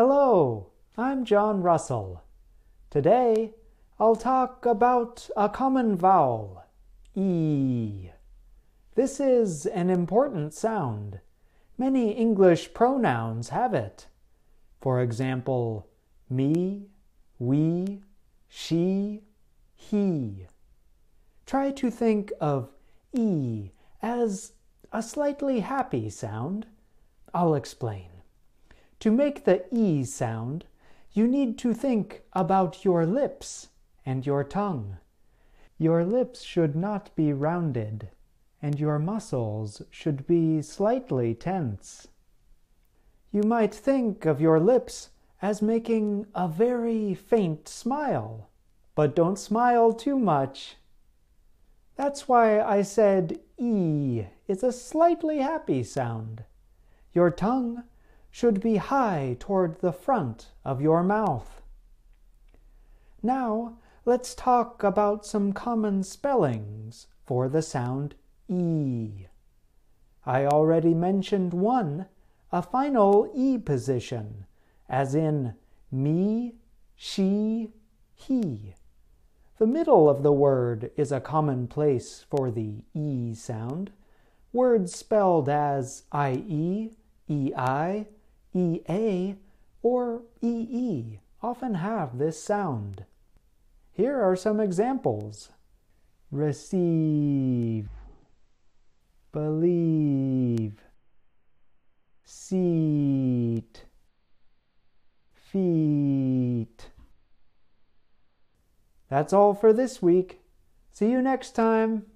Hello, I'm John Russell. Today I'll talk about a common vowel, E. This is an important sound. Many English pronouns have it. For example, me, we, she, he. Try to think of E as a slightly happy sound. I'll explain. To make the E sound, you need to think about your lips and your tongue. Your lips should not be rounded, and your muscles should be slightly tense. You might think of your lips as making a very faint smile, but don't smile too much. That's why I said E is a slightly happy sound. Your tongue should be high toward the front of your mouth. Now, let's talk about some common spellings for the sound E. I already mentioned one, a final E position, as in me, she, he. The middle of the word is a common place for the E sound. Words spelled as IE, EI, EA, or EE often have this sound. Here are some examples receive, believe, seat, feet. That's all for this week. See you next time.